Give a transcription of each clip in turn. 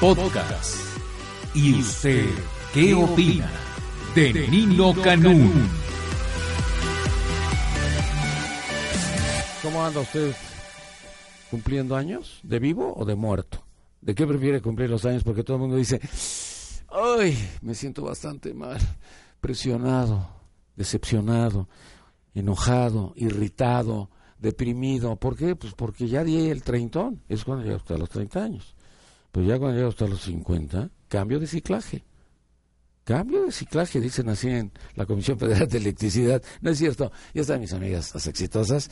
Podcast. ¿Y usted qué opina de Nino Canún? ¿Cómo anda usted cumpliendo años? ¿De vivo o de muerto? ¿De qué prefiere cumplir los años? Porque todo el mundo dice, ay, me siento bastante mal, presionado, decepcionado, enojado, irritado, deprimido. ¿Por qué? Pues porque ya di el treintón, es cuando llega hasta los 30 años. Pero ya cuando llega hasta los 50, cambio de ciclaje. Cambio de ciclaje, dicen así en la Comisión Federal de Electricidad. No es cierto. Ya están mis amigas las exitosas.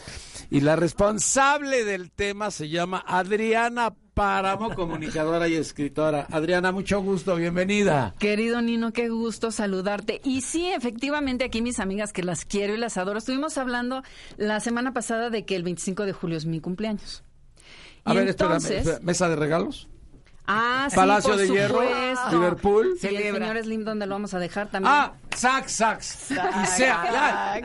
Y la responsable del tema se llama Adriana Páramo, comunicadora y escritora. Adriana, mucho gusto, bienvenida. Querido Nino, qué gusto saludarte. Y sí, efectivamente, aquí mis amigas que las quiero y las adoro, estuvimos hablando la semana pasada de que el 25 de julio es mi cumpleaños. A Y ver, espérame, entonces- espérame, mesa de regalos. Ah, sí, Palacio por de Hierro. Liverpool. Sí, el señor Slim, ¿dónde lo vamos a dejar también? Ah, Sax, Sax. Y sea,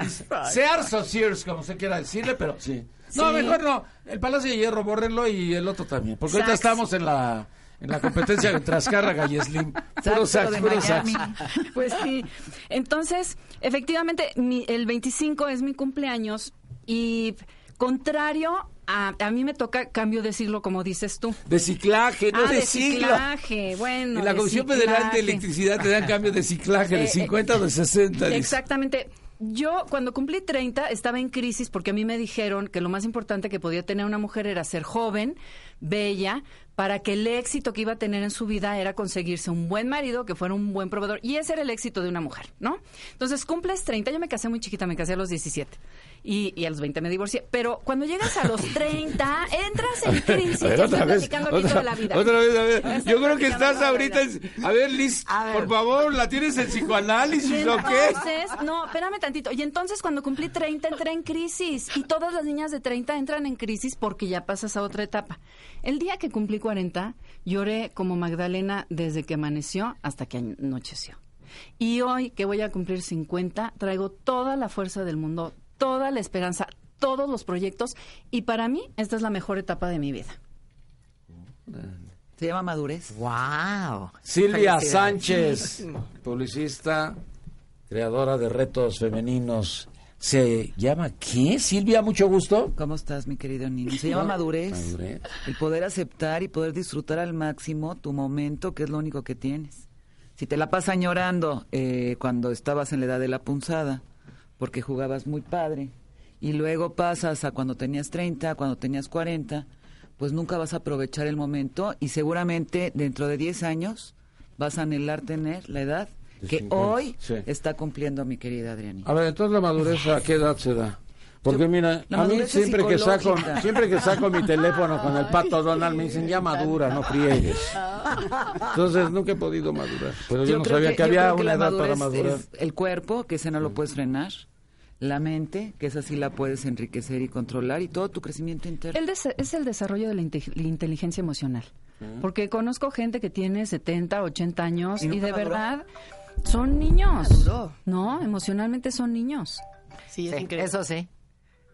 Sears o Sears, como se quiera decirle, pero sí. No, Sí. mejor no. El Palacio de Hierro, bórrenlo y el otro también. Porque ahorita Sax. estamos en la, en la competencia entre Azcárraga y Slim. Puro Sax, puro Sax. Pues sí. Entonces, efectivamente, mi- el 25 es mi cumpleaños y contrario a, a mí me toca cambio de siglo, como dices tú. De ciclaje, no ah, de, de siglo. ciclaje, bueno. En la Comisión Federal de. Electricidad te dan cambio de ciclaje de Eh, 50 o de 60. dice. Exactamente. Yo cuando cumplí 30 estaba en crisis porque a mí me dijeron que lo más importante que podía tener una mujer era ser joven, bella, para que el éxito que iba a tener en su vida era conseguirse un buen marido, que fuera un buen proveedor. Y ese era el éxito de una mujer, ¿no? Entonces cumples 30, yo me casé muy chiquita, me casé a los 17. Y, y a los 20 me divorcié. Pero cuando llegas a los 30, entras en crisis. Ver, ya otra estoy vez, platicando otra, toda la vida. otra vez, a ver. Estoy Yo creo que estás ahorita. en- A ver, Liz, A ver. por favor, ¿la tienes en psicoanálisis o qué? entonces, no, espérame tantito. Y entonces cuando cumplí 30 entré en crisis. Y todas las niñas de 30 entran en crisis porque ya pasas a otra etapa. El día que cumplí 40, lloré como Magdalena desde que amaneció hasta que anocheció. Y hoy que voy a cumplir 50, traigo toda la fuerza del mundo, toda la esperanza, todos los proyectos. Y para mí, esta es la mejor etapa de mi vida. Se llama madurez. ¡Wow! Silvia. Sánchez, publicista, creadora de retos femeninos. ¿Se llama qué? Silvia, mucho gusto. ¿Cómo estás, mi querido niño? Se llama madurez. Madurez. El poder aceptar y poder disfrutar al máximo tu momento, que es lo único que tienes. Si te la pasas llorando eh, cuando estabas en la edad de la punzada, porque jugabas muy padre, y luego pasas a cuando tenías 30, cuando tenías 40, pues nunca vas a aprovechar el momento y seguramente dentro de 10 años vas a anhelar tener la edad que 50, hoy sí. está cumpliendo mi querida Adriana. A ver, entonces la madurez a qué edad se da? Porque Yo- mira, a mí siempre que saco siempre que saco mi teléfono con el pato Donald me dicen ya madura, no friegues. Entonces nunca he podido madurar, pero yo, no sabía que, había que una edad para madurar. es el cuerpo, que ese no lo puedes frenar, la mente, que esa sí la puedes enriquecer y controlar, y todo tu crecimiento interno. El es el desarrollo de la, inte- la inteligencia emocional. Porque conozco gente que tiene 70, 80 años ¿Y de maduró? verdad son niños. Maduró. No, emocionalmente son niños. Sí, eso sí.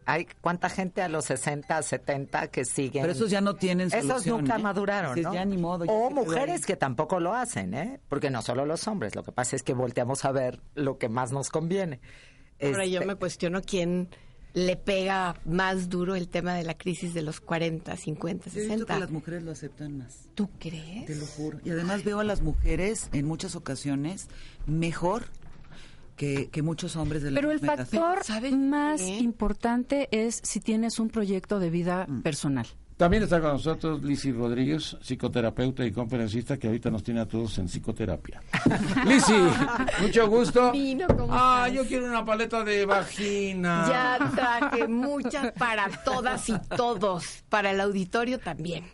Hay cuánta gente a los 60, 70 que siguen. Pero esos ya no tienen Esos solución, nunca ¿eh? maduraron, Dices, ¿no? ya ni modo, ya o mujeres ahí. que tampoco lo hacen, ¿eh? Porque no solo los hombres. Lo que pasa es que volteamos a ver lo que más nos conviene. Ahora yo Este, me cuestiono quién le pega más duro el tema de la crisis de los 40, 50, Yo he visto 60. que las mujeres lo aceptan más, ¿Tú crees? te lo juro. Y además veo a las mujeres en muchas ocasiones mejor que, que muchos hombres de la Pero el factor ¿sabes más importante es si tienes un proyecto de vida Mm. personal. También está con nosotros Lizzy Rodríguez, psicoterapeuta y conferencista que ahorita nos tiene a todos en psicoterapia. Lizzy, mucho gusto. Vino, ¿cómo ah, estás? yo quiero una paleta de vagina. Ya traje muchas para todas y todos, para el auditorio también.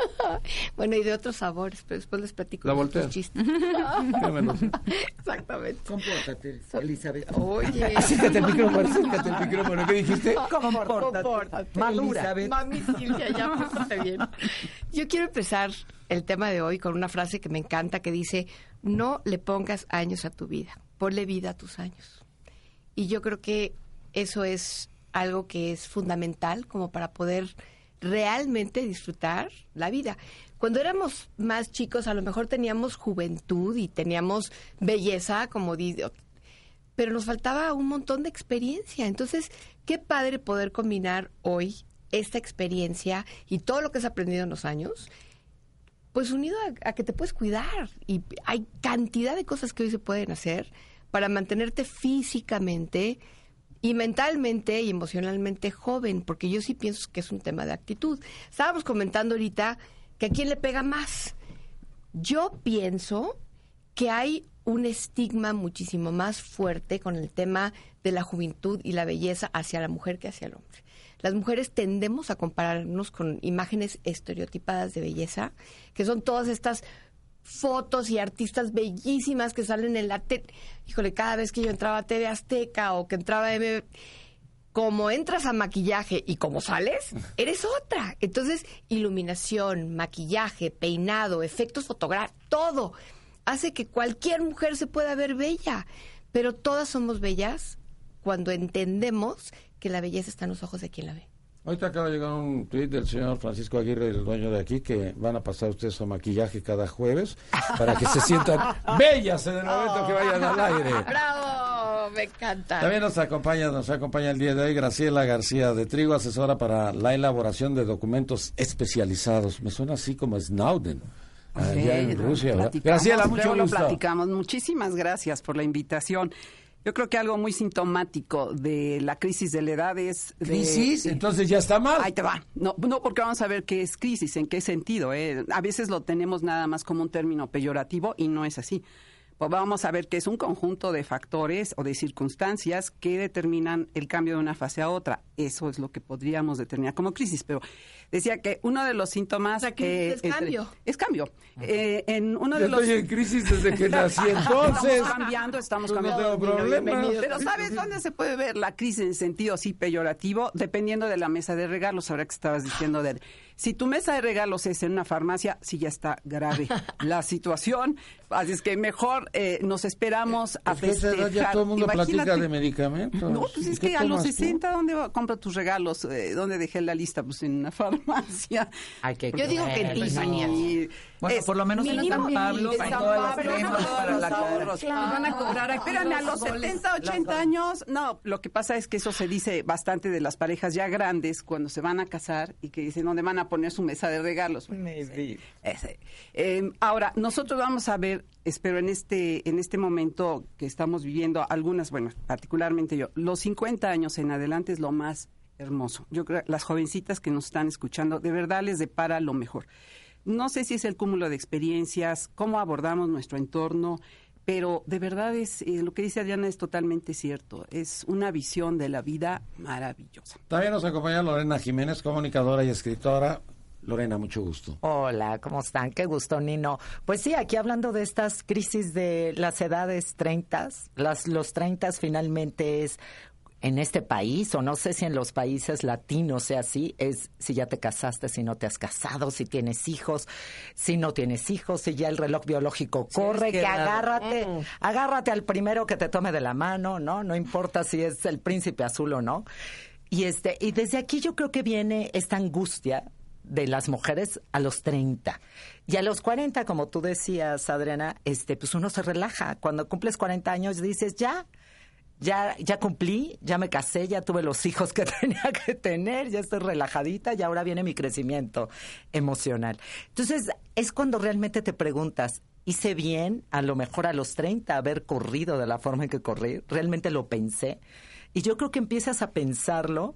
bueno, y de otros sabores, pero después les platico La otros chistes. Exactamente. Compórtate, Elizabeth. Oye. Acércate al micrófono, acércate al micrófono. ¿Qué dijiste? Compórtate. Madura. Mami Silvia, ya pórtate bien. Yo quiero empezar el tema de hoy con una frase que me encanta que dice, no le pongas años a tu vida, ponle vida a tus años. Y yo creo que eso es algo que es fundamental como para poder realmente disfrutar la vida. Cuando éramos más chicos, a lo mejor teníamos juventud y teníamos belleza, como di- pero nos faltaba un montón de experiencia. Entonces, qué padre poder combinar hoy esta experiencia y todo lo que has aprendido en los años, pues unido a, a que te puedes cuidar. Y hay cantidad de cosas que hoy se pueden hacer para mantenerte físicamente y mentalmente y emocionalmente joven, porque yo sí pienso que es un tema de actitud. Estábamos comentando ahorita que a quién le pega más. Yo pienso que hay un estigma muchísimo más fuerte con el tema de la juventud y la belleza hacia la mujer que hacia el hombre. Las mujeres tendemos a compararnos con imágenes estereotipadas de belleza, que son todas estas fotos y artistas bellísimas que salen en la tele. Híjole, cada vez que yo entraba a TV Azteca o que entraba a M como entras a maquillaje y como sales, eres otra. Entonces, iluminación, maquillaje, peinado, efectos fotográficos, todo hace que cualquier mujer se pueda ver bella. Pero todas somos bellas cuando entendemos que la belleza está en los ojos de quien la ve. Ahorita acaba de llegar un tuit del señor Francisco Aguirre, el dueño de aquí, que van a pasar ustedes su maquillaje cada jueves para que se sientan bellas en el momento que vayan al aire. ¡Bravo! Me encanta. También nos acompaña, nos acompaña el día de hoy Graciela García de Trigo, asesora para la elaboración de documentos especializados. Me suena así como Snowden, allá en Rusia. Graciela, mucho luego lo gusto. platicamos. Muchísimas gracias por la invitación. Yo creo que algo muy sintomático de la crisis de la edad es... de- ¿Crisis? Entonces ya está mal. Ahí te va. No, no, porque vamos a ver qué es crisis, en qué sentido. ¿eh? A veces lo tenemos nada más como un término peyorativo y no es así. Pues vamos a ver que es un conjunto de factores o de circunstancias que determinan el cambio de una fase a otra. Eso es lo que podríamos determinar como crisis. Pero decía que uno de los síntomas... La crisis es cambio. Es cambio. Eh, en uno Yo de los... estoy en crisis desde que nací, entonces. Estamos cambiando, estamos no cambiando. problema. Pero ¿sabes dónde se puede ver la crisis en sentido así peyorativo? Dependiendo de la mesa de regalos, ahora que estabas diciendo de... Si tu mesa de regalos es en una farmacia, sí ya está grave la situación. Así es que mejor eh, nos esperamos a Es que a esa edad festejar. ya todo el mundo platica Imagínate- de medicamentos. no, pues es ¿Qué que a los tomas tú? 60, ¿dónde va- compra tus regalos? Eh, ¿Dónde dejé la lista? Pues en una farmacia. Hay que Yo digo que en ti, Sonia. Y Bueno, es por lo menos en mínimo San Pablo, San todas las cremas para la cara. Nos van a cobrar aquí. Espérame, a los 70, 80 años. No, lo que pasa es que eso se dice bastante de las parejas ya grandes cuando se van a casar y que dicen dónde van a poner su mesa de regalos. Ese. Eh, ahora, nosotros vamos a ver, espero en este, en este momento que estamos viviendo, algunas, bueno, particularmente yo, los 50 años en adelante es lo más hermoso. Yo creo las jovencitas que nos están escuchando, de verdad les depara lo mejor. No sé si es el cúmulo de experiencias, cómo abordamos nuestro entorno, pero de verdad es eh, lo que dice Adriana es totalmente cierto. Es una visión de la vida maravillosa. También nos acompaña Lorena Jiménez, comunicadora y escritora. Lorena, mucho gusto. Hola, ¿cómo están? Qué gusto, Nino. Pues sí, aquí hablando de estas crisis de las edades 30, las, los 30 finalmente es en este país, o no sé si en los países latinos sea así, es si ya te casaste, si no te has casado, si tienes hijos, si no tienes hijos, si ya el reloj biológico corre, que agárrate, agárrate al primero que te tome de la mano, ¿no? No importa si es el príncipe azul o no. Y este, y desde aquí yo creo que viene esta angustia de las mujeres a los 30. Y a los 40, como tú decías, Adriana, este, pues uno se relaja. Cuando cumples 40 años dices, ya, ya, ya cumplí, ya me casé, ya tuve los hijos que tenía que tener, ya estoy relajadita y ahora viene mi crecimiento emocional. Entonces, es cuando realmente te preguntas, ¿hice bien a lo mejor a los 30 haber corrido de la forma en que corrí? ¿Realmente lo pensé? Y yo creo que empiezas a pensarlo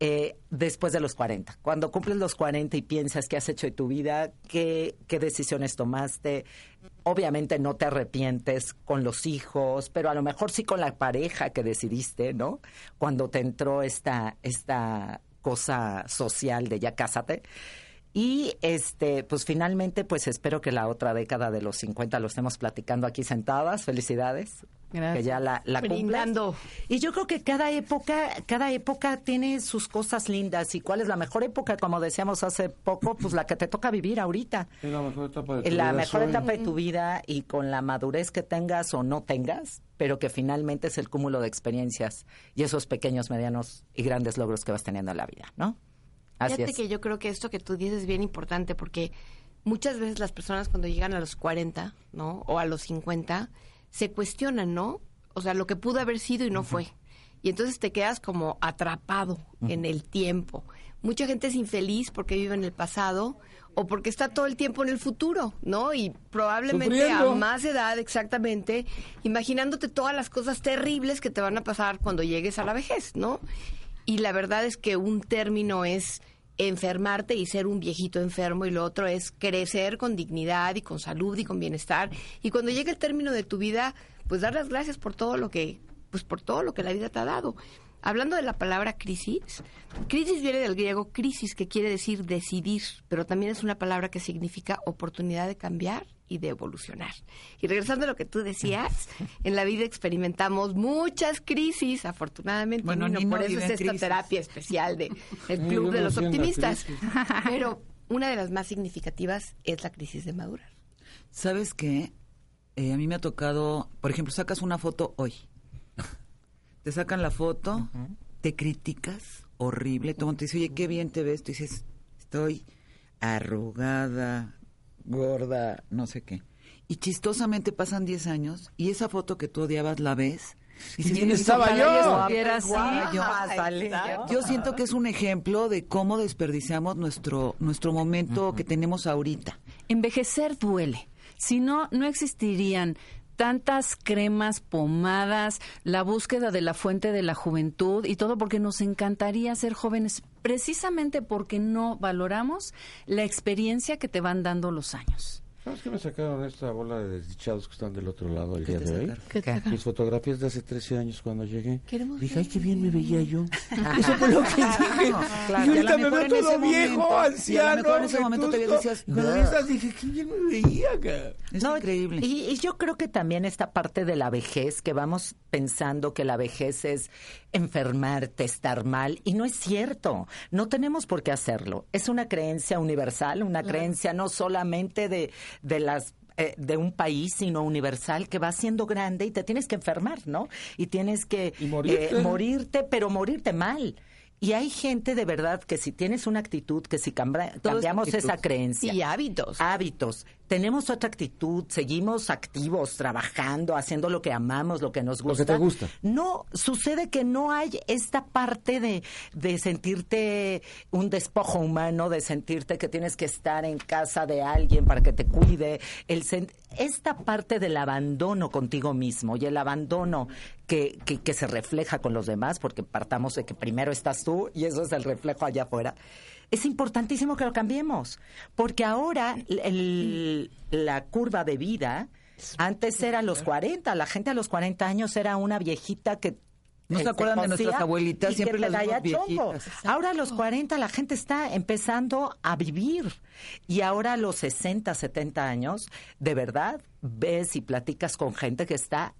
eh, después de los 40. Cuando cumples los 40 y piensas qué has hecho de tu vida, qué, qué decisiones tomaste, obviamente no te arrepientes con los hijos, pero a lo mejor sí con la pareja que decidiste, ¿no? Cuando te entró esta, esta cosa social de ya cásate. Y este, pues finalmente, pues espero que la otra década de los 50 lo estemos platicando aquí sentadas. Felicidades. Gracias. Que ya la, la. Brindando. Y yo creo que cada época, cada época tiene sus cosas lindas. ¿Y cuál es la mejor época? Como decíamos hace poco, pues la que te toca vivir ahorita. Es la mejor etapa de tu la vida, mejor soy. etapa de tu vida y con la madurez que tengas o no tengas, pero que finalmente es el cúmulo de experiencias y esos pequeños, medianos y grandes logros que vas teniendo en la vida, ¿no? Así Fíjate es. que yo creo que esto que tú dices es bien importante porque muchas veces las personas cuando llegan a los 40, ¿no? O a los 50, se cuestionan, ¿no? O sea, lo que pudo haber sido y no fue. Y entonces te quedas como atrapado en el tiempo. Mucha gente es infeliz porque vive en el pasado o porque está todo el tiempo en el futuro, ¿no? Y probablemente Sufriendo. a más edad, exactamente, imaginándote todas las cosas terribles que te van a pasar cuando llegues a la vejez, ¿no? Y la verdad es que un término es enfermarte y ser un viejito enfermo y lo otro es crecer con dignidad y con salud y con bienestar. Y cuando llegue el término de tu vida, pues dar las gracias por todo lo que, pues por todo lo que la vida te ha dado. Hablando de la palabra crisis, crisis viene del griego crisis, que quiere decir decidir, pero también es una palabra que significa oportunidad de cambiar y de evolucionar. Y regresando a lo que tú decías, en la vida experimentamos muchas crisis, afortunadamente, Bueno, Nino por eso es esta crisis. terapia especial de el Club de no los Optimistas. Pero una de las más significativas es la crisis de madurar. ¿Sabes qué? Eh, a mí me ha tocado, por ejemplo, sacas una foto hoy. Te sacan la foto, te criticas, horrible. Todo te dice, oye, qué bien te ves. Tú dices, estoy arrugada, gorda, no sé qué. Y chistosamente pasan 10 años y esa foto que tú odiabas la ves. Y dices, ¿Quién "Oye, estaba yo?" Guapa, así". guapa, Yo- salí yo. Yo siento que es un ejemplo de cómo desperdiciamos nuestro, nuestro momento que tenemos ahorita. Envejecer duele. Si no, no existirían tantas cremas, pomadas, la búsqueda de la fuente de la juventud y todo porque nos encantaría ser jóvenes, precisamente porque no valoramos la experiencia que te van dando los años. ¿Sabes qué me sacaron esta bola de desdichados que están del otro lado el ¿Qué día de hoy? Mis fotografías de hace 13 años cuando llegué. Queremos Dije, ay, qué bien me veía yo. Eso fue lo que dije. claro. y ahorita me veo todo viejo, momento- anciano. en ese momento te decías, Y cuando dije, qué bien me veía, cara. Es No, increíble. Y, y yo creo que también esta parte de la vejez, que vamos pensando que la vejez es enfermarte, estar mal, y no es cierto. No tenemos por qué hacerlo. Es una creencia universal, una creencia no solamente de, de las eh, de un país, sino universal, que va siendo grande y te tienes que enfermar, ¿no? Y tienes que Y morirte. eh, morirte, pero morirte mal. Y hay gente de verdad que si tienes una actitud, que si cambra- cambiamos actitud. esa creencia Y hábitos. hábitos. Tenemos otra actitud, seguimos activos, trabajando, haciendo lo que amamos, lo que nos Lo gusta. que te gusta. No, sucede que no hay esta parte de, de sentirte un despojo humano, de sentirte que tienes que estar en casa de alguien para que te cuide. El esta parte del abandono contigo mismo y el abandono que, que, que se refleja con los demás, porque partamos de que primero estás tú y eso es el reflejo allá afuera es importantísimo que lo cambiemos, porque ahora el- la curva de vida antes era los 40, la gente a los 40 años era una viejita que ¿No se eh, acuerdan de nuestras abuelitas? y Siempre que las viejitas. Ahora a los 40 la gente está empezando a vivir y ahora a los 60, 70 años, de verdad ves y platicas con gente que está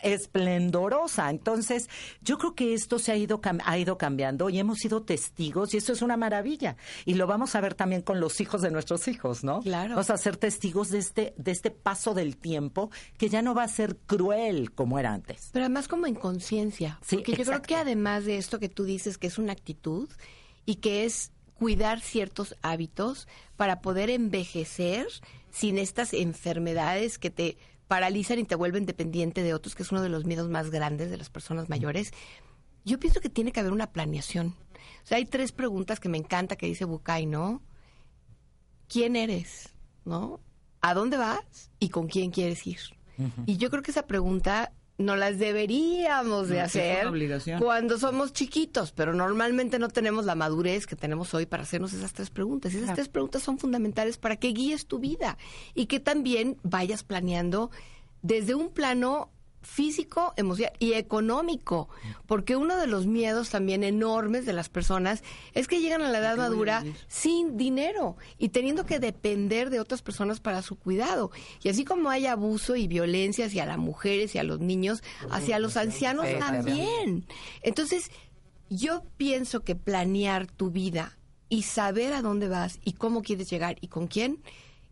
esplendorosa. Entonces, yo creo que esto se ha ido ha ido cambiando y hemos sido testigos y eso es una maravilla. Y lo vamos a ver también con los hijos de nuestros hijos, ¿no? Claro. Vamos a ser testigos de este de este paso del tiempo que ya no va a ser cruel como era antes. Pero además como en conciencia. Sí, porque yo creo que además de esto que tú dices que es una actitud y que es cuidar ciertos hábitos para poder envejecer sin estas enfermedades que te paralizan y te vuelven dependiente de otros, que es uno de los miedos más grandes de las personas mayores. Yo pienso que tiene que haber una planeación. O sea, hay tres preguntas que me encanta que dice Bucay, ¿no? ¿Quién eres? ¿No? ¿A dónde vas? ¿Y con quién quieres ir? Y yo creo que esa pregunta no las deberíamos de No, hacer cuando somos chiquitos, pero normalmente no tenemos la madurez que tenemos hoy para hacernos esas tres preguntas. Y esas tres preguntas son fundamentales para que guíes tu vida y que también vayas planeando desde un plano físico, emocional y económico, porque uno de los miedos también enormes de las personas es que llegan a la edad madura sin dinero y teniendo que depender de otras personas para su cuidado. Y así como hay abuso y violencia hacia las mujeres y a los niños, hacia los ancianos también. Entonces, yo pienso que planear tu vida y saber a dónde vas y cómo quieres llegar y con quién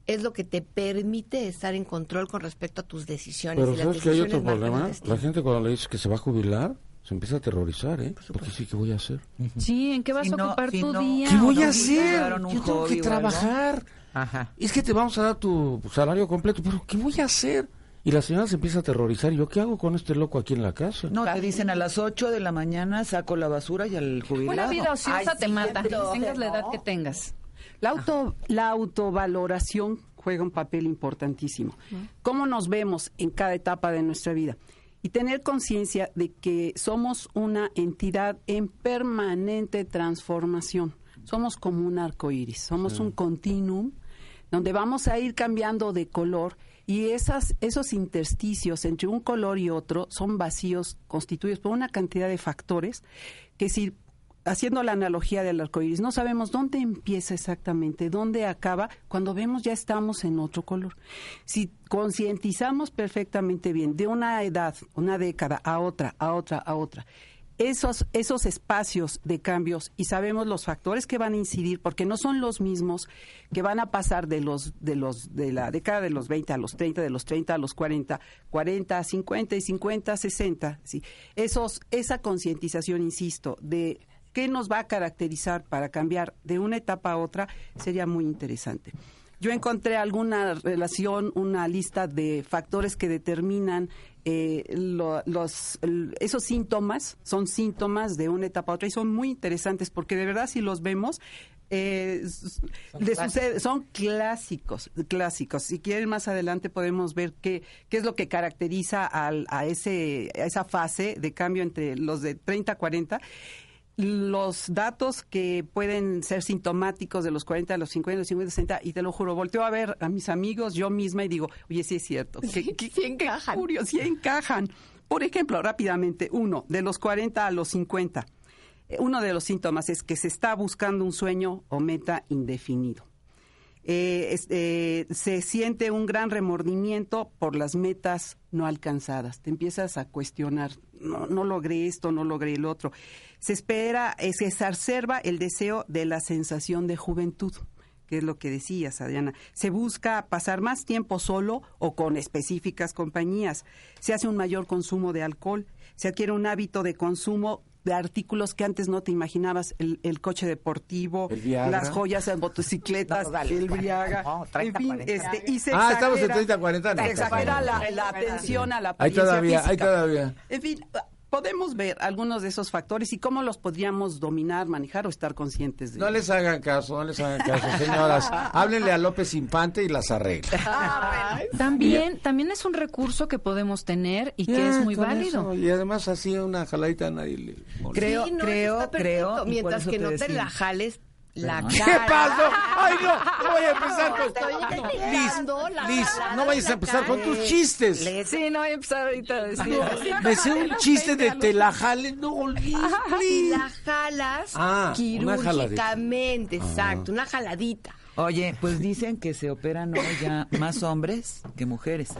es lo que te permite estar en control con respecto a tus decisiones. Pero y ¿sabes que hay otro problema? La gente cuando le dice que se va a jubilar, se empieza a aterrorizar, ¿eh? Porque sí, ¿qué voy a hacer? Sí, ¿en qué vas Si a no- ocupar si tu no- día? ¿Qué voy no, a no hacer? Yo tengo hobby que trabajar. Ajá. Es que te vamos a dar tu salario completo, pero ¿qué voy a hacer? Y la señora se empieza a aterrorizar. ¿Y yo qué hago con este loco aquí en la casa? No, te dicen a las 8 de la mañana saco la basura y al jubilado. Una vida ociosa Ay, te sí, mata, tengas la edad que tengas. La, auto, la autovaloración juega un papel importantísimo. ¿Cómo nos vemos en cada etapa de nuestra vida? Y tener conciencia de que somos una entidad en permanente transformación. Somos como un arco iris, somos un continuum donde vamos a ir cambiando de color y esas, esos intersticios entre un color y otro son vacíos constituidos por una cantidad de factores que si haciendo la analogía del arco iris, no sabemos dónde empieza exactamente, dónde acaba, cuando vemos ya estamos en otro color. Si concientizamos perfectamente bien de una edad, una década a otra, a otra, a otra, esos, esos espacios de cambios y sabemos los factores que van a incidir, porque no son los mismos que van a pasar de los de los de la década de los 20 a los 30, de los 30 a los 40, 40 a 50 y 50 a 60, sí. Esos esa concientización, insisto, de qué nos va a caracterizar para cambiar de una etapa a otra sería muy interesante. Yo encontré alguna relación, una lista de factores que determinan eh, lo- los, el- esos síntomas, son síntomas de una etapa a otra y son muy interesantes porque de verdad si los vemos, eh, s- le sucede- son clásicos, clásicos. Si quieren más adelante podemos ver qué, qué es lo que caracteriza al- a, ese, a esa fase de cambio entre los de 30 a 40 los datos que pueden ser sintomáticos de los 40 a los 50, los 50 a 60, y te lo juro, volteo a ver a mis amigos, yo misma, y digo, oye, sí es cierto. ¿Qué, qué- Sí encajan. qué curioso, sí encajan. Por ejemplo, rápidamente, uno, de los 40 a los 50, eh, uno de los síntomas es que se está buscando un sueño o meta indefinido. Eh, es- eh, se siente un gran remordimiento por las metas no alcanzadas. Te empiezas a cuestionar, no, no logré esto, no logré el otro. Se espera, eh, se exacerba el deseo de la sensación de juventud que es lo que decías, Adriana. Se busca pasar más tiempo solo o con específicas compañías. Se hace un mayor consumo de alcohol. Se adquiere un hábito de consumo de artículos que antes no te imaginabas, el, el coche deportivo, El Viagra. las joyas, las motocicletas, No, dale, el Briaga, no, 30, en fin, 40. este, y se Ah, estamos en exagera- 30, 40, no, Se exagera la, la atención a la Hay apariencia todavía, hay física. todavía. En fin, podemos ver algunos de esos factores y cómo los podríamos dominar, manejar o estar conscientes de No les hagan caso, no les hagan caso, señoras. Háblenle a López Infante y las arregla. También, también es un recurso que podemos tener y que es muy válido. eso. Y además así una jaladita a nadie le molesta. Creo, Sí, no, creo, creo. Mientras que no te la jales la Perdón. cara. ¿Qué pasó? ¡Ay, no! No voy a empezar con... No, Liz, Liz, no vayas a empezar con tus chistes. Sí, no voy a empezar ahorita a decir. Me sé un chiste de te la jales. No, Liz, Liz. la jalas Ah, una quirúrgicamente, exacto, una jaladita. Oye, pues dicen que se operan hoy ya más hombres que mujeres.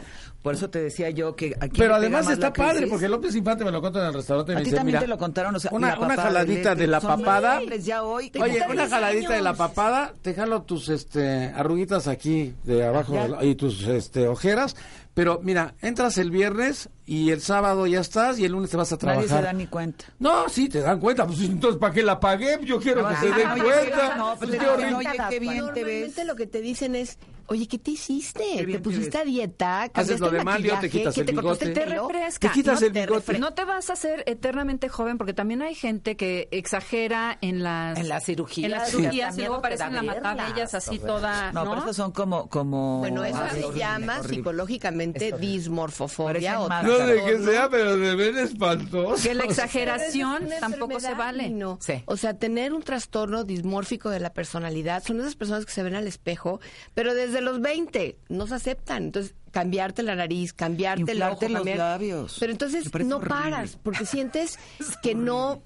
Por eso te decía yo que aquí Pero además está padre, porque López Infante me lo contó en el restaurante y A me ti dice, también mira, te lo contaron, o sea, una, una jaladita de la papada. hombres ya hoy. Oye, una 10 jaladita de la papada, te jalo tus este arruguitas aquí de abajo y tus este ojeras, pero mira, entras el viernes y el sábado ya estás y el lunes te vas a Nadie se trabajar. da ni cuenta. No, sí, te dan cuenta, pues entonces ¿para qué la pagué? Yo quiero que se den Oye, cuenta. no, pues Pues, oye, qué bien te ves. lo que te dicen es, oye, ¿qué te hiciste? Qué ¿Te te pusiste a dieta? Haces ¿Cambiaste lo de el Mario, te quitas ¿Que el te bigote. Te refresca. Te quitas no, el bigote. No te vas a hacer eternamente joven porque también hay gente que exagera en las En las cirugías. en las Sí. cirugías Hasta y luego miedo te da parecen la matada verlas, ellas así o sea. toda, No, ¿no? pero estos son como... como Bueno, eso Ay, se horrible, llama horrible. psicológicamente dismorfofobia o. No de que trastorno. sea, pero de ver espantoso. que la exageración tampoco se vale. no. Sí. O sea, tener un trastorno dismórfico de la personalidad son esas personas que se ven al espejo, pero desde los 20, no se aceptan. Entonces, cambiarte la nariz, cambiarte el ojo, Inflarte los cambiar- labios. Pero entonces no horrible. paras, porque sientes que no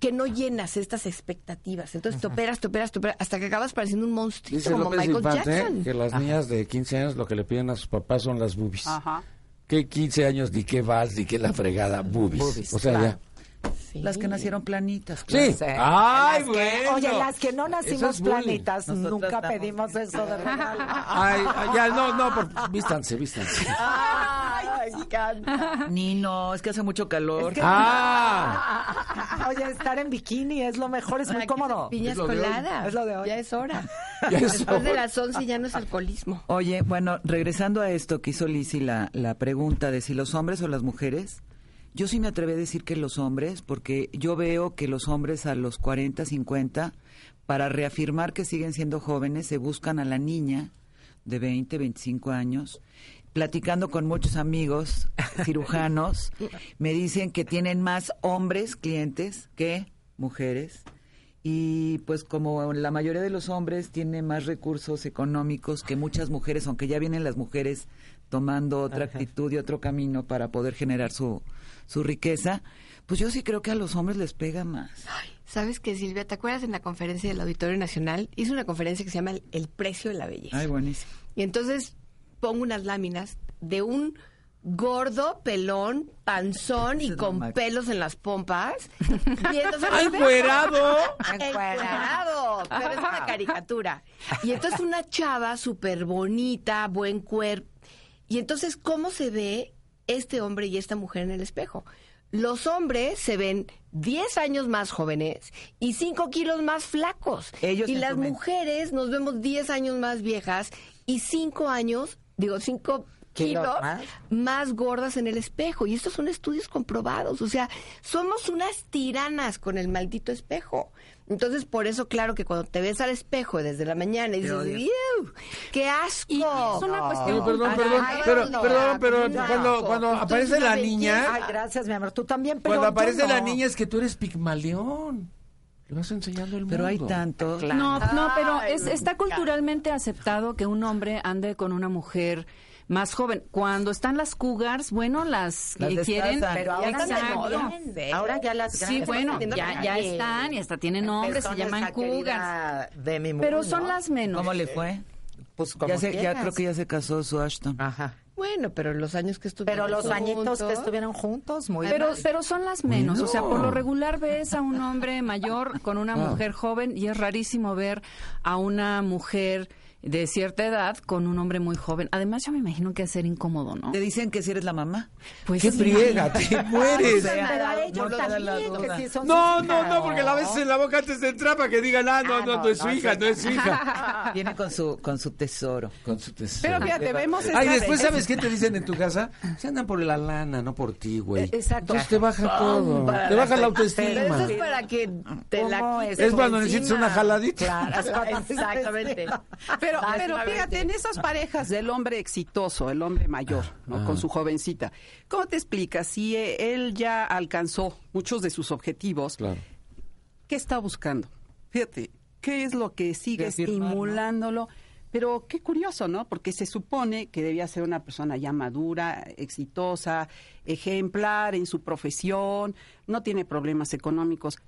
que no llenas estas expectativas. Entonces te operas, te operas, te operas, hasta que acabas pareciendo un monstruo Dice como López Michael Infante Jackson. que las niñas de 15 años lo que le piden a sus papás son las boobies. Ajá. ¿Qué 15 años, ni qué vas, ni qué la fregada? Boobies. Boobies, o sea, claro. ya. Sí. Las que nacieron planitas. Sí. claro. Sí. ¡Ay, Las que- bueno! Oye, las que no nacimos es planitas, Nosotras nunca estamos- pedimos eso de regalo. Ay, ay, ya, no, no, por, vístanse, vístanse. Ay, me encanta. Ni no, es que hace mucho calor. ¡Ah! Oye, estar en bikini es lo mejor, es muy Ay, cómodo. Piñas Es de coladas. Es lo de hoy. Ya es hora. Ya es Después de hora. las 11 ya no es alcoholismo. Oye, bueno, regresando a esto que hizo Lizzy, la, la pregunta de si los hombres o las mujeres, yo sí me atreví a decir que los hombres, porque yo veo que los hombres a los 40, 50, para reafirmar que siguen siendo jóvenes, se buscan a la niña de 20, 25 años. Platicando con muchos amigos cirujanos, me dicen que tienen más hombres clientes que mujeres. Y pues como la mayoría de los hombres tiene más recursos económicos que muchas mujeres, aunque ya vienen las mujeres tomando otra actitud y otro camino para poder generar su, su riqueza, pues yo sí creo que a los hombres les pega más. ¿Sabes qué, Silvia? ¿Te acuerdas en la conferencia del Auditorio Nacional? Hice una conferencia que se llama El, El precio de la belleza. Ay, buenísimo. Y entonces pongo unas láminas de un gordo, pelón, panzón y con pelos en las pompas. viéndose al ¡Ay, espejo. encuerado! Encuerado, pero es una caricatura. Y entonces una chava súper bonita, buen cuerpo. Y entonces, ¿cómo se ve este hombre y esta mujer en el espejo? Los hombres se ven 10 años más jóvenes y 5 kilos más flacos. Ellos y las mujeres nos vemos 10 años más viejas y 5 años, digo, 5 Kilos más. más gordas en el espejo. Y estos son estudios comprobados. O sea, somos unas tiranas con el maldito espejo. Entonces, por eso, claro que cuando te ves al espejo desde la mañana y dices. ¡Qué asco! Y es una cuestión Oye, perdón, perdón, ay, pero, no, perdón, pero no, cuando, no. cuando aparece la niña, Ay, gracias, mi amor. Tú también, pero cuando aparece la no. niña es que tú eres pigmaleón. Le vas enseñando el mundo. Pero hay tanto. No, no, pero es- está culturalmente aceptado que un hombre ande con una mujer más joven. Cuando están las cougars, bueno, las, Las que quieren. Pero ahora, están de ya- ahora ya las Sí, bueno, ya, ya están y hasta tienen nombres, se llaman cougars. De mi Pero son ¿no? las menos. ¿Cómo le fue? Pues como Ya, se, ya creo que ya se casó su Ashton. Ajá. Bueno, pero los años que estuvieron Pero los añitos que juntos- estuvieron juntos, muy Pero, bien. pero son las menos. O sea, por lo regular ves a un hombre mayor con una Ah. mujer joven y es rarísimo ver a una mujer de cierta edad con un hombre muy joven. Además, yo me imagino que va a ser incómodo, ¿no? Te dicen que si eres la mamá. Pues ¡Qué sí. friega! ¡Te mueres! No No, no, porque la ves en la boca antes de entrar para que digan, ah, no, Ah, no, no, no es su no, hija, sí. no es su hija. Viene con su, con su tesoro. Con su tesoro. Pero fíjate, vemos Ay, después, ¿sabes qué te dicen en tu casa? Se andan por la lana, no por ti, güey. Eh, exacto. Entonces te baja todo. Te baja la Pero eso autoestima. es para que te la ¿Cómo quites es? Es cuando necesitas una jaladita. Claro, es Exactamente. Pero, Ah, pero fíjate, en esas parejas del hombre exitoso, el hombre mayor, ¿no? Ah. con su jovencita, ¿cómo te explicas si eh, él ya alcanzó muchos de sus objetivos? Claro. ¿Qué está buscando? Fíjate, ¿qué es lo que sigue estimulándolo? Pero qué curioso, ¿no? Porque se supone que debía ser una persona ya madura, exitosa, ejemplar en su profesión, no tiene problemas económicos.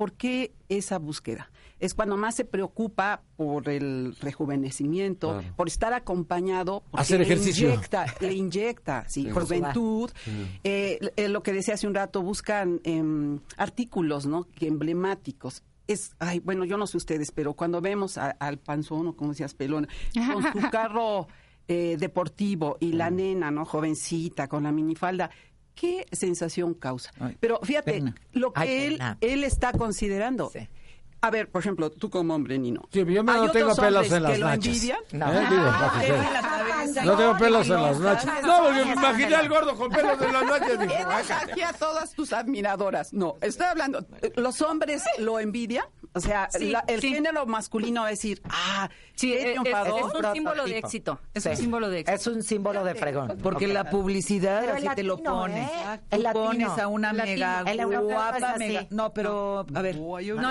¿Por qué esa búsqueda? Es cuando más se preocupa por el rejuvenecimiento, Claro. por estar acompañado, porque Hacer le ejercicio. inyecta, le inyecta, sí, Sí. juventud. Eh, eh, lo que decía hace un rato, buscan em, artículos, ¿no? Que emblemáticos. Es, ay, bueno, yo no sé ustedes, pero cuando vemos a- al panzón, o como decías, pelón, con su carro eh, deportivo y la nena, ¿no? Jovencita, con la minifalda, ¿qué sensación causa? Ay, pero fíjate, pena. lo que Ay, él, él está considerando. Sí. A ver, por ejemplo, tú como hombre, Nino. Sí, yo me- ¿Hay no tengo otros pelos en las nachas. No. Eh, digo, sepa. No tengo pelos en las nachas. No, porque me imaginé al gordo con pelos en las nachas. Tienes aquí a todas tus admiradoras. No, estoy hablando. ¿Los hombres lo envidian? O sea, Sí, la- el sí. género masculino va a decir, ah, Sí, es, es- triunfador. es un símbolo de éxito. Es Sí. un símbolo de éxito. Es un símbolo de fregón. Porque la publicidad Pero así el te lo latino, pone. ¿eh? Tú latino. pones a una latino. mega guapa, mega. No, pero a ver. No, el uno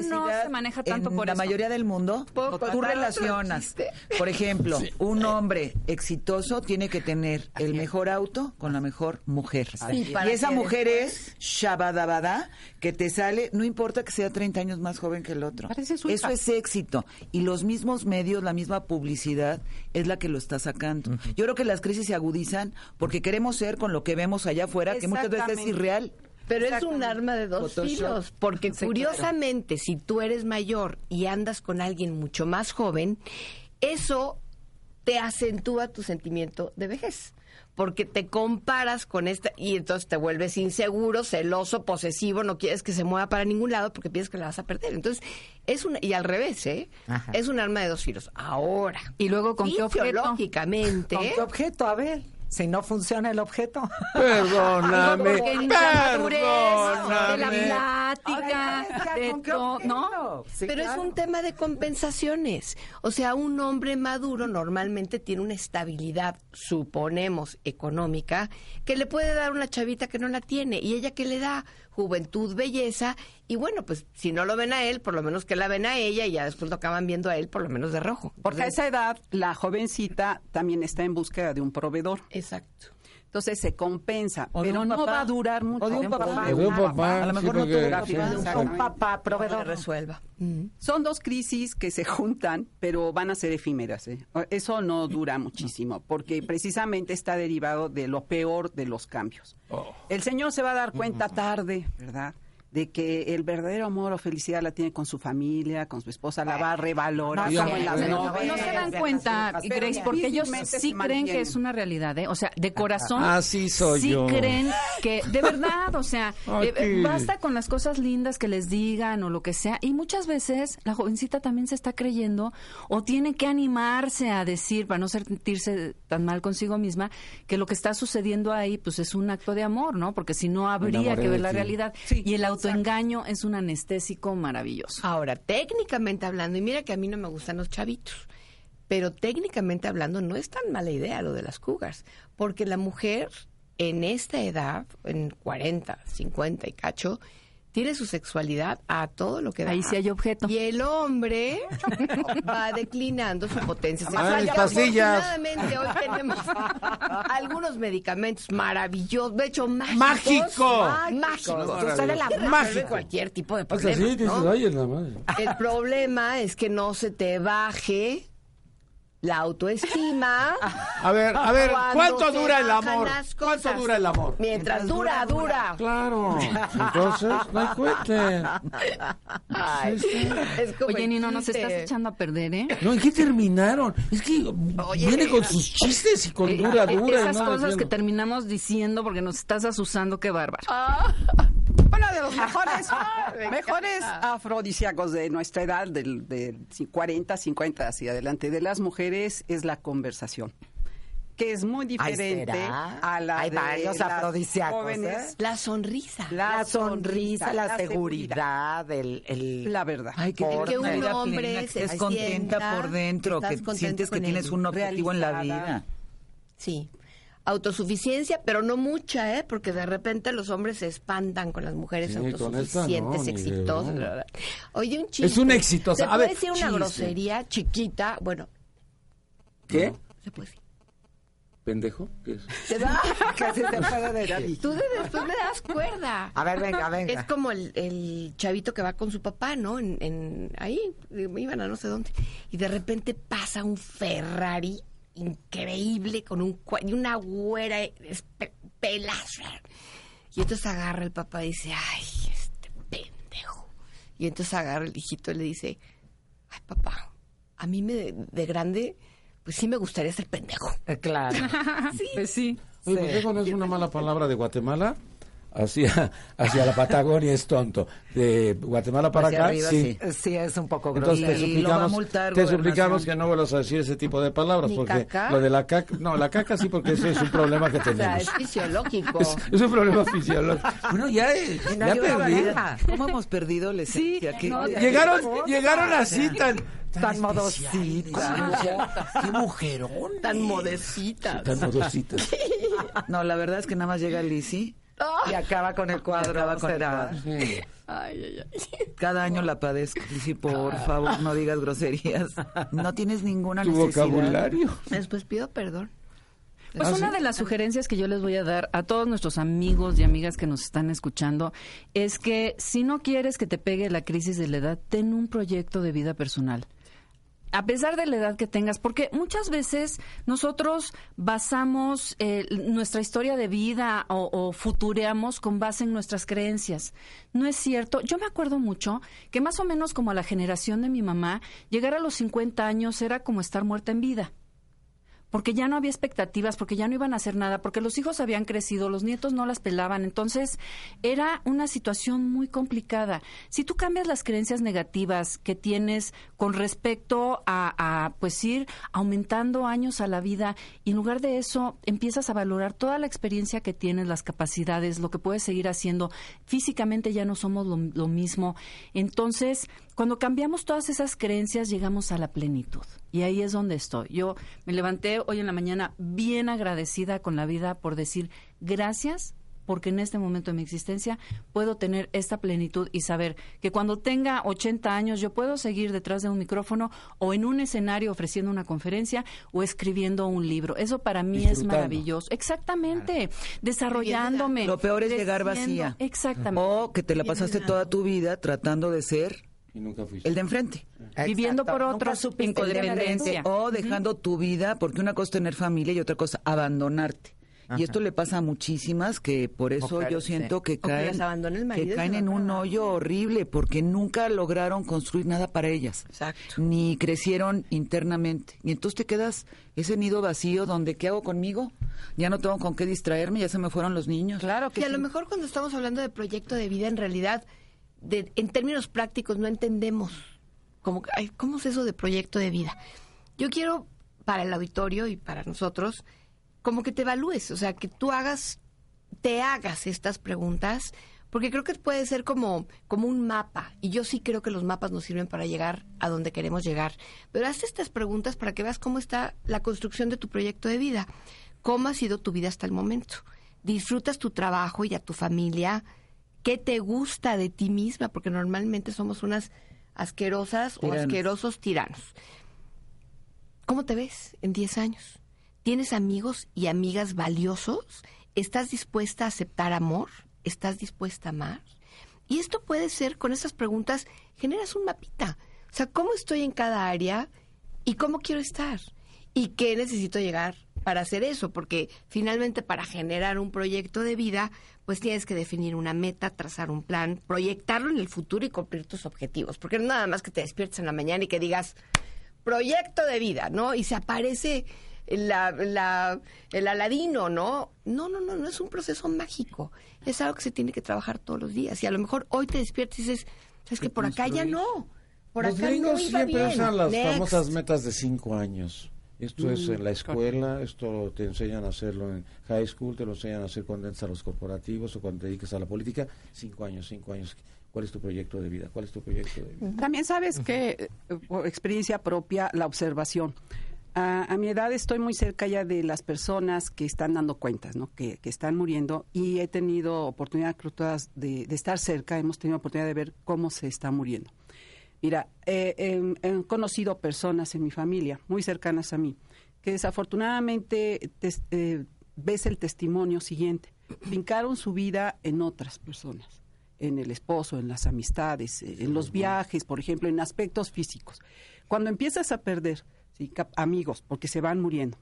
no se maneja tanto en por la eso. mayoría del mundo. ¿Puedo Tú relacionas. Por ejemplo, un hombre exitoso tiene que tener el mejor auto con la mejor mujer. Sí, y esa mujer es shabadabada que te sale, no importa que sea 30 años más joven que el otro. Eso es éxito. Y los mismos medios, la misma publicidad es la que lo está sacando. Yo creo que las crisis se agudizan porque queremos ser con lo que vemos allá afuera, que muchas veces es irreal. Pero es un arma de dos Photoshop. filos, porque curiosamente, si tú eres mayor y andas con alguien mucho más joven, eso te acentúa tu sentimiento de vejez. Porque te comparas con esta y entonces te vuelves inseguro, celoso, posesivo, no quieres que se mueva para ningún lado porque piensas que la vas a perder. Entonces, es una, y al revés, ¿eh? Ajá. Es un arma de dos filos. Ahora, Y luego, ¿con qué objeto? fisiológicamente, ¿Con qué objeto? A ver, si no funciona el objeto. Perdóname, Porque en la madurez, de la perdóname. plática, de ¿Con qué todo, ¿no? Sí, Pero es un tema de compensaciones. O sea, un hombre maduro normalmente tiene una estabilidad, suponemos, económica, que le puede dar una chavita que no la tiene. Y ella que le da juventud, belleza. Y bueno, pues si no lo ven a él, por lo menos que la ven a ella y ya después lo acaban viendo a él, por lo menos de rojo. Porque a esa edad la jovencita también está en búsqueda de un proveedor. Exacto. Entonces se compensa, O pero no papá. va a durar mucho. O de un papá. De un papá, A lo sí, mejor no tuvo. Un papá Que proveedor. resuelva. Son dos crisis que se juntan, pero van a ser efímeras. ¿eh? Eso no dura muchísimo, porque precisamente está derivado de lo peor de los cambios. El señor se va a dar cuenta tarde, ¿verdad? De que el verdadero amor o felicidad la tiene con su familia, con su esposa, la va a revalorar No, como no, no, novelas. No se dan cuenta, Grace, porque ellos sí creen que es una realidad, ¿eh? O sea, de corazón. Así soy sí yo. creen que, de verdad, o sea, eh, basta con las cosas lindas que les digan o lo que sea. Y muchas veces la jovencita también se está creyendo o tiene que animarse a decir, para no sentirse tan mal consigo misma, que lo que está sucediendo ahí, pues es un acto de amor, ¿no? Porque si no, habría que ver la realidad. y el autoengaño es un anestésico maravilloso. Ahora, técnicamente hablando, y mira que a mí no me gustan los chavitos, pero técnicamente hablando no es tan mala idea lo de las cougars, porque la mujer en esta edad, en 40, 50 y cacho, tiene su sexualidad a todo lo que da. Ahí sí hay objeto. Y el hombre va declinando su potencia Ah, sexual. Afortunadamente hoy tenemos algunos medicamentos maravillosos, de hecho mágicos. ¡Mágico! Mágicos. Sucede la Que resuelven Mágico. cualquier tipo de problema. así, dices, ¿no? la madre. El problema es que no se te baje la autoestima. A ver, a ver, ¿cuánto dura el amor? ¿Cuánto dura el amor? Mientras dura, dura. Claro. Entonces, no hay cuente. Ay, es como Oye, Nino, nos estás echando a perder, ¿eh? No, ¿en qué terminaron? Es que viene con sus chistes y con Eh, dura, eh, dura. y Esas no cosas que terminamos diciendo porque nos estás asusando, qué bárbaro. Uno de los mejores, mejores afrodisíacos de nuestra edad, del, de 40, 50 hacia adelante, de las mujeres, es la conversación. Que es muy diferente a la Hay de varios las afrodisíacos, jóvenes. ¿eh? La sonrisa. La, sonrisa, la, seguridad. seguridad, el, el- La verdad. Ay, que, Por- que un hombre plena, que se estés contenta por dentro, que sientes que tienes un objetivo en la vida. Sí. Autosuficiencia, pero no mucha, ¿eh? Porque de repente los hombres se espantan con las mujeres Sí, no, autosuficientes, de exitosas. Oye, un chiste. Es una exitosa. ¿Se A puede ver, decir una chiste. grosería chiquita? Bueno, ¿Qué? se puede decir. ¿Pendejo? ¿Qué es? Te da- se puede decir. Tú de- después le das cuerda. A ver, venga, venga. Es como el, el chavito que va con su papá, ¿no? En, en- ahí, iban a no sé dónde. Y de repente pasa un Ferrari increíble con un cua- y una güera pelaza. Y entonces agarra el papá y dice, ay, este pendejo. Y entonces agarra el hijito y le dice, ay, papá, a mí me, de grande, pues sí me gustaría ser pendejo. Eh, Claro. Pues sí. Oye, ¿pendejo no es una mala palabra de Guatemala? Hacia, hacia la Patagonia es tonto. De Guatemala para Hacia acá, arriba, sí. sí, es un poco grosero. Entonces te Y lo va a suplicamos, multar te suplicamos que no vuelvas a decir ese tipo de palabras, ¿Ni porque caca? lo de la caca, no, la caca sí, porque ese es un problema que O sea, tenemos. es fisiológico. Es, es un problema fisiológico. Bueno, ya, eh, no ya perdí. ¿Cómo hemos perdido la esencia? ¿Qué- no, Llegaron, llegaron así tan, Tan modosita. qué mujerón. Tan modecita. Tan modositas. No, la verdad es que nada más llega Lizzie. Y acaba con el cuadro. acaba con el cuadro. Sí. Ay, ay, ay. Cada año la padezco. Lizzie, por favor, no digas groserías. No tienes ninguna Tu necesidad. vocabulario. Después pido perdón. Pues Ah, una ¿sí? de las sugerencias que yo les voy a dar a todos nuestros amigos y amigas que nos están escuchando es que si no quieres que te pegue la crisis de la edad, ten un proyecto de vida personal. A pesar de la edad que tengas, porque muchas veces nosotros basamos eh, nuestra historia de vida o, o futureamos con base en nuestras creencias. No es cierto. Yo me acuerdo mucho que más o menos como a la generación de mi mamá, llegar a los 50 años era como estar muerta en vida porque ya no había expectativas, porque ya no iban a hacer nada, porque los hijos habían crecido, los nietos no las pelaban. Entonces, era una situación muy complicada. Si tú cambias las creencias negativas que tienes con respecto a, pues ir aumentando años a la vida, y en lugar de eso empiezas a valorar toda la experiencia que tienes, las capacidades, lo que puedes seguir haciendo, físicamente ya no somos lo mismo. Entonces, cuando cambiamos todas esas creencias, llegamos a la plenitud. Y ahí es donde estoy. Yo me levanté hoy en la mañana bien agradecida con la vida por decir gracias porque en este momento de mi existencia puedo tener esta plenitud y saber que cuando tenga 80 años yo puedo seguir detrás de un micrófono o en un escenario ofreciendo una conferencia o escribiendo un libro. Eso para mí es maravilloso. Exactamente. Desarrollándome. Lo peor es llegar vacía. Exactamente. O que te la pasaste toda tu vida tratando de ser Y nunca fuiste. el de enfrente. Viviendo por otros codependencia. O dejando tu vida, porque una cosa es tener familia y otra cosa abandonarte. Y esto le pasa a muchísimas que por eso yo siento que caen, que caen en un hoyo horrible porque nunca lograron construir nada para ellas. Exacto. Ni crecieron internamente. Y entonces te quedas ese nido vacío donde ¿qué hago conmigo? Ya no tengo con qué distraerme, ya se me fueron los niños. Claro que Y a lo mejor cuando estamos hablando de proyecto de vida, en realidad, de, en términos prácticos, no entendemos cómo es eso de proyecto de vida. Yo quiero, para el auditorio y para nosotros, como que te evalúes, o sea, que tú hagas, te hagas estas preguntas, porque creo que puede ser como, como un mapa, y yo sí creo que los mapas nos sirven para llegar a donde queremos llegar. Pero haz estas preguntas para que veas cómo está la construcción de tu proyecto de vida, cómo ha sido tu vida hasta el momento. ¿Disfrutas tu trabajo y a tu familia? ¿Qué te gusta de ti misma? Porque normalmente somos unas asquerosas o asquerosos tiranos. ¿Cómo te ves en 10 años? ¿Tienes amigos y amigas valiosos? ¿Estás dispuesta a aceptar amor? ¿Estás dispuesta a amar? Y esto puede ser, con estas preguntas, generas un mapita. O sea, ¿cómo estoy en cada área y cómo quiero estar? ¿Y qué necesito llegar para hacer eso? Porque finalmente para generar un proyecto de vida, pues tienes que definir una meta, trazar un plan, proyectarlo en el futuro y cumplir tus objetivos. Porque no nada más que te despiertes en la mañana y que digas, proyecto de vida, ¿no? Y se aparece la, la- el aladino, ¿no? No, no, no, no es un proceso mágico. Es algo que se tiene que trabajar todos los días. Y a lo mejor hoy te despiertas y dices, ¿sabes que por acá ya no? Por Los acá no gringos iba siempre bien. usan las Next. famosas metas de cinco años. Esto es Mm, en la escuela, esto te enseñan a hacerlo en high school, te lo enseñan a hacer cuando entras a los corporativos o cuando te dedicas a la política. Cinco años, cinco años. ¿Cuál es tu proyecto de vida? ¿Cuál es tu proyecto de vida? También sabes que, eh, por experiencia propia, la observación. A, a mi edad estoy muy cerca ya de las personas que están dando cuentas, ¿no? que, que están muriendo y he tenido oportunidad creo, todas de, de estar cerca, hemos tenido oportunidad de ver cómo se está muriendo. Mira, eh, em, he conocido personas en mi familia muy cercanas a mí que desafortunadamente eh, ves el testimonio siguiente. Fincaron su vida en otras personas, en el esposo, en las amistades, eh, en los viajes, por ejemplo, en aspectos físicos. Cuando empiezas a perder amigos porque se van muriendo,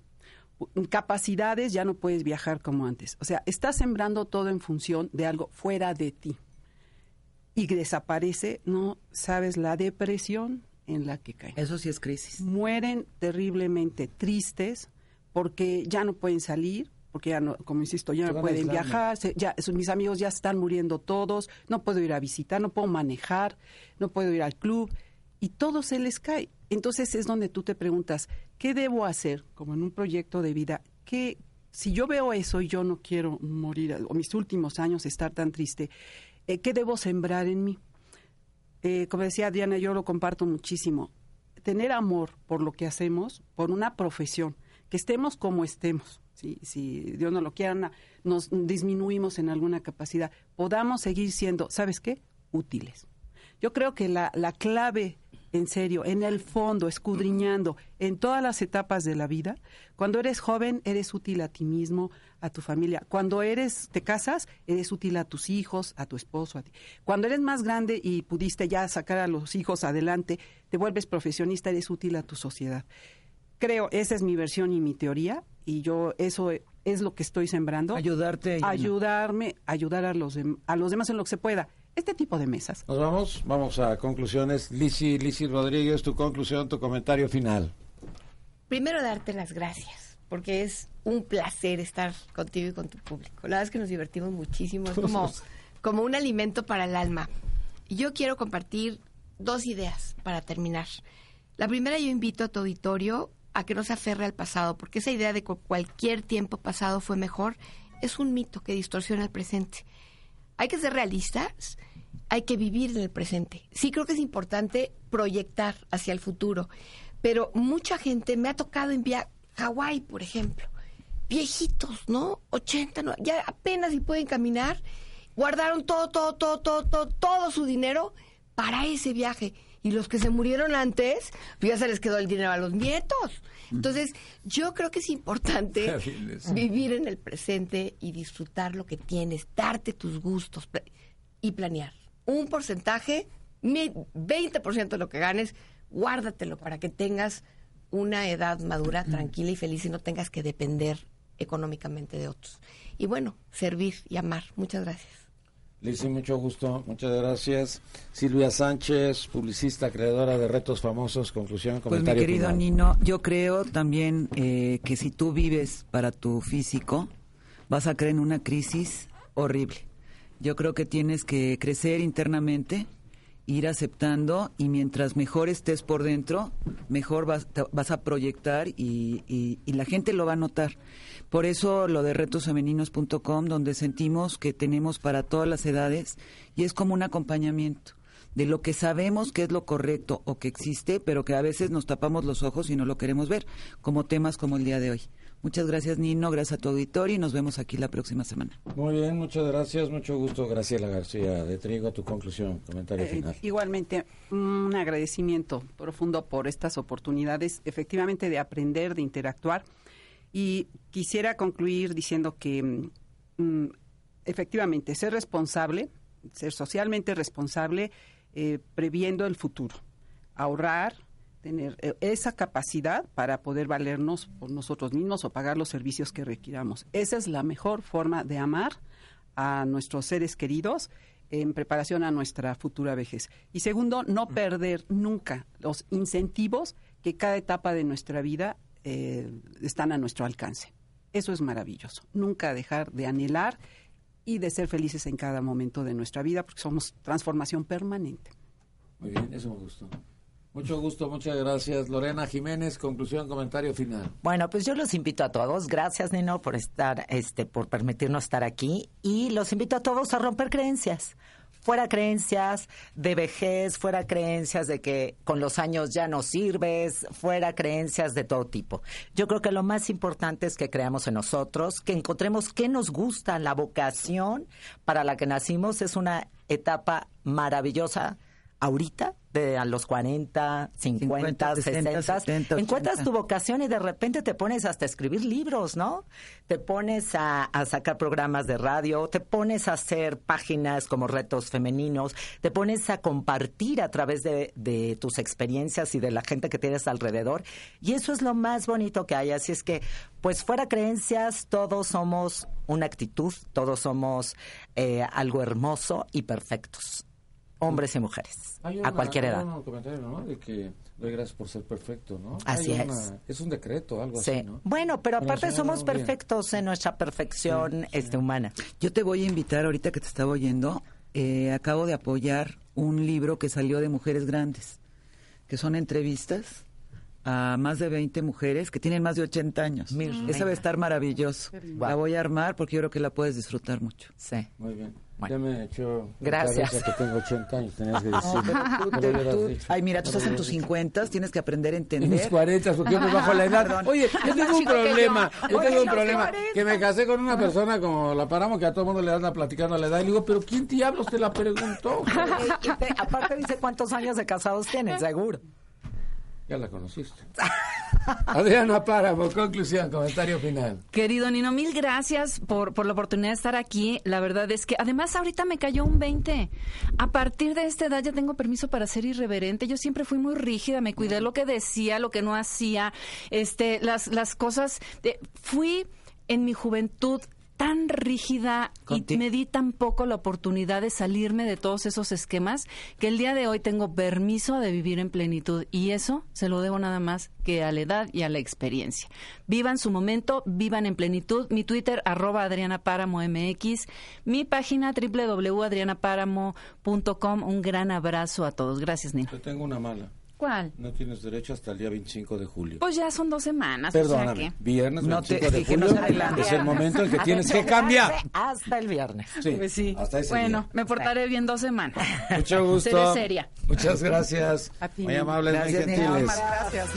capacidades ya no puedes viajar como antes. O sea, estás sembrando todo en función de algo fuera de ti y desaparece, no sabes la depresión en la que caen. Eso sí es crisis. Mueren terriblemente tristes porque ya no pueden salir, porque ya no, como insisto, ya no pueden viajar, ya mis amigos ya están muriendo todos, no puedo ir a visitar, no puedo manejar, no puedo ir al club y todo se les cae. Entonces es donde tú te preguntas, ¿qué debo hacer como en un proyecto de vida? ¿Qué, si yo veo eso y yo no quiero morir, o mis últimos años estar tan triste, eh, ¿qué debo sembrar en mí? Eh, como decía Diana, yo lo comparto muchísimo. Tener amor por lo que hacemos, por una profesión, que estemos como estemos, si, Dios no lo quiera, nos disminuimos en alguna capacidad, podamos seguir siendo, ¿sabes qué? Útiles. Yo creo que la, la clave, en serio, en el fondo, escudriñando en todas las etapas de la vida, cuando eres joven, eres útil a ti mismo, a tu familia. Cuando eres, te casas, eres útil a tus hijos, a tu esposo, a ti. Cuando eres más grande y pudiste ya sacar a los hijos adelante, te vuelves profesionista, eres útil a tu sociedad creo, esa es mi versión y mi teoría, y yo eso es lo que estoy sembrando. Ayudarte. Ayudarme, ayudar a los, a los demás en lo que se pueda. Este tipo de mesas. Nos vamos, vamos a conclusiones. Lisi, Lisi Rodríguez, tu conclusión, tu comentario final. Primero darte las gracias, porque es un placer estar contigo y con tu público. La verdad es que nos divertimos muchísimo, es como, como un alimento para el alma. Y yo quiero compartir dos ideas para terminar. La primera, yo invito a tu auditorio a que no se aferre al pasado, porque esa idea de que cualquier tiempo pasado fue mejor es un mito que distorsiona el presente. Hay que ser realistas, hay que vivir en el presente. Sí creo que es importante proyectar hacia el futuro, pero mucha gente me ha tocado enviar Hawái, por ejemplo, viejitos, ¿no? 80, no, ya apenas si pueden caminar, guardaron todo, todo, todo, todo, todo, todo su dinero para ese viaje y los que se murieron antes, pues ya se les quedó el dinero a los nietos. Entonces, yo creo que es importante vivir en el presente y disfrutar lo que tienes, darte tus gustos y planear. Un porcentaje, 20% de lo que ganes, guárdatelo para que tengas una edad madura, tranquila y feliz y no tengas que depender económicamente de otros. Y bueno, servir y amar. Muchas gracias. Lizy, mucho gusto, muchas gracias. Silvia Sánchez, publicista, creadora de Retos Famosos, conclusión, comentario. Pues mi querido Nino, yo creo también eh, que si tú vives para tu físico, vas a caer en una crisis horrible. Yo creo que tienes que crecer internamente, ir aceptando y mientras mejor estés por dentro, mejor vas, vas a proyectar y, y la gente lo va a notar. Por eso lo de retosfemeninos.com, donde sentimos que tenemos para todas las edades y es como un acompañamiento de lo que sabemos que es lo correcto o que existe, pero que a veces nos tapamos los ojos y no lo queremos ver, como temas como el día de hoy. Muchas gracias, Nino. Gracias a tu auditorio y nos vemos aquí la próxima semana. Muy bien, muchas gracias. Mucho gusto, Graciela García. De Trigo, tu conclusión, comentario eh, final. igualmente, un agradecimiento profundo por estas oportunidades, efectivamente, de aprender, de interactuar y quisiera concluir diciendo que mm, mm, efectivamente ser responsable, ser socialmente responsable, eh, previendo el futuro, ahorrar, tener eh, esa capacidad para poder valernos por nosotros mismos o pagar los servicios que requiramos. Esa es la mejor forma de amar a nuestros seres queridos en preparación a nuestra futura vejez. Y segundo, no perder nunca los incentivos que cada etapa de nuestra vida eh, están a nuestro alcance. Eso es maravilloso. Nunca dejar de anhelar y de ser felices en cada momento de nuestra vida, porque somos transformación permanente. Muy bien, eso me gustó. Mucho gusto, muchas gracias. Lorena Jiménez, conclusión, comentario final. Bueno, pues yo los invito a todos. Gracias, Nino, por estar, este, por permitirnos estar aquí. Y los invito a todos a romper creencias fuera creencias de vejez, fuera creencias de que con los años ya no sirves, fuera creencias de todo tipo. Yo creo que lo más importante es que creamos en nosotros, que encontremos qué nos gusta, la vocación para la que nacimos es una etapa maravillosa ahorita, de a los 40, 50, 60, encuentras tu vocación y de repente te pones hasta a escribir libros, ¿no? Te pones a, sacar programas de radio, te pones a hacer páginas como retos femeninos, te pones a compartir a través de, de tus experiencias y de la gente que tienes alrededor. Y eso es lo más bonito que hay. Así es que, pues fuera creencias, todos somos una actitud, todos somos eh, algo hermoso y perfectos. Hombres y mujeres, Hay a cualquier hay edad. un comentario, ¿no? De que doy gracias por ser perfecto, ¿no? Así Hay es. una- es un decreto, algo Sí. así, ¿no? Bueno, pero aparte somos bien. perfectos en nuestra perfección este, humana. Yo te voy a invitar ahorita que te estaba oyendo. eh, acabo de apoyar un libro que salió de Mujeres Grandes, que son entrevistas a más de 20 mujeres que tienen más de 80 años. Mi Esa va a estar maravilloso. La voy a armar porque yo creo que la puedes disfrutar mucho. Sí. Muy bien. Bueno. Ya me echó Gracias. que tengo 80 años, tenías que decir. No, tú, te- tú- ay, mira, tú estás en tus dicho. 50, tienes que aprender a En mis entender. 40, porque yo me bajo la edad. Perdón. Oye, yo tengo un problema. yo. Tengo un problema. 40. Que me casé con una persona como la paramos, que a todo el mundo le anda platicando la edad. Y le digo, pero ¿quién diablos te la preguntó? Aparte dice cuántos años de casados tienen, seguro. La conociste. Adriana Páramo, conclusión, comentario final. Querido Nino, mil gracias por, por la oportunidad de estar aquí. La verdad es que además ahorita me cayó un 20. A partir de esta edad ya tengo permiso para ser irreverente. Yo siempre fui muy rígida, me cuidé lo que decía, lo que no hacía, este, las, las cosas. de- fui en mi juventud tan rígida y me di tan poco la oportunidad de salirme de todos esos esquemas que el día de hoy tengo permiso de vivir en plenitud y eso se lo debo nada más que a la edad y a la experiencia. Vivan su momento, vivan en plenitud. Mi Twitter, arroba Adriana Páramo MX. Mi página, www.adrianapáramo.com. Un gran abrazo a todos. Gracias, Nino. Yo tengo una mala. ¿Cuál? No tienes derecho hasta el día 25 de julio. Pues ya son dos semanas. o sea Perdóname, que- viernes No te- 25 de que no julio adelante. es el momento en que tienes que cambiar. Hasta el viernes. Sí, Pues sí. hasta ese Bueno, día. me portaré bien dos semanas. Mucho gusto. Seré seria. Muchas gracias. A ti. Muy amables, Gracias, muy gentiles. Gracias.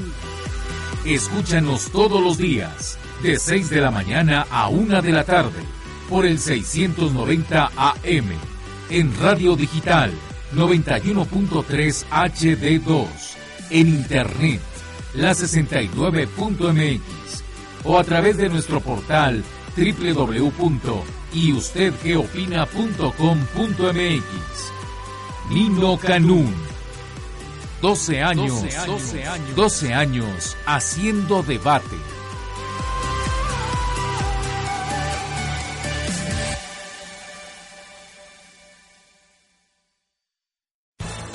Escúchanos todos los días, de 6 de la mañana a 1 de la tarde, por el 690 AM, en Radio Digital 91.3 HD2, en Internet, la 69.mx, o a través de nuestro portal www.yustedgeopina.com.mx. Nino Canún. 12 años, 12 años, 12 años haciendo debate.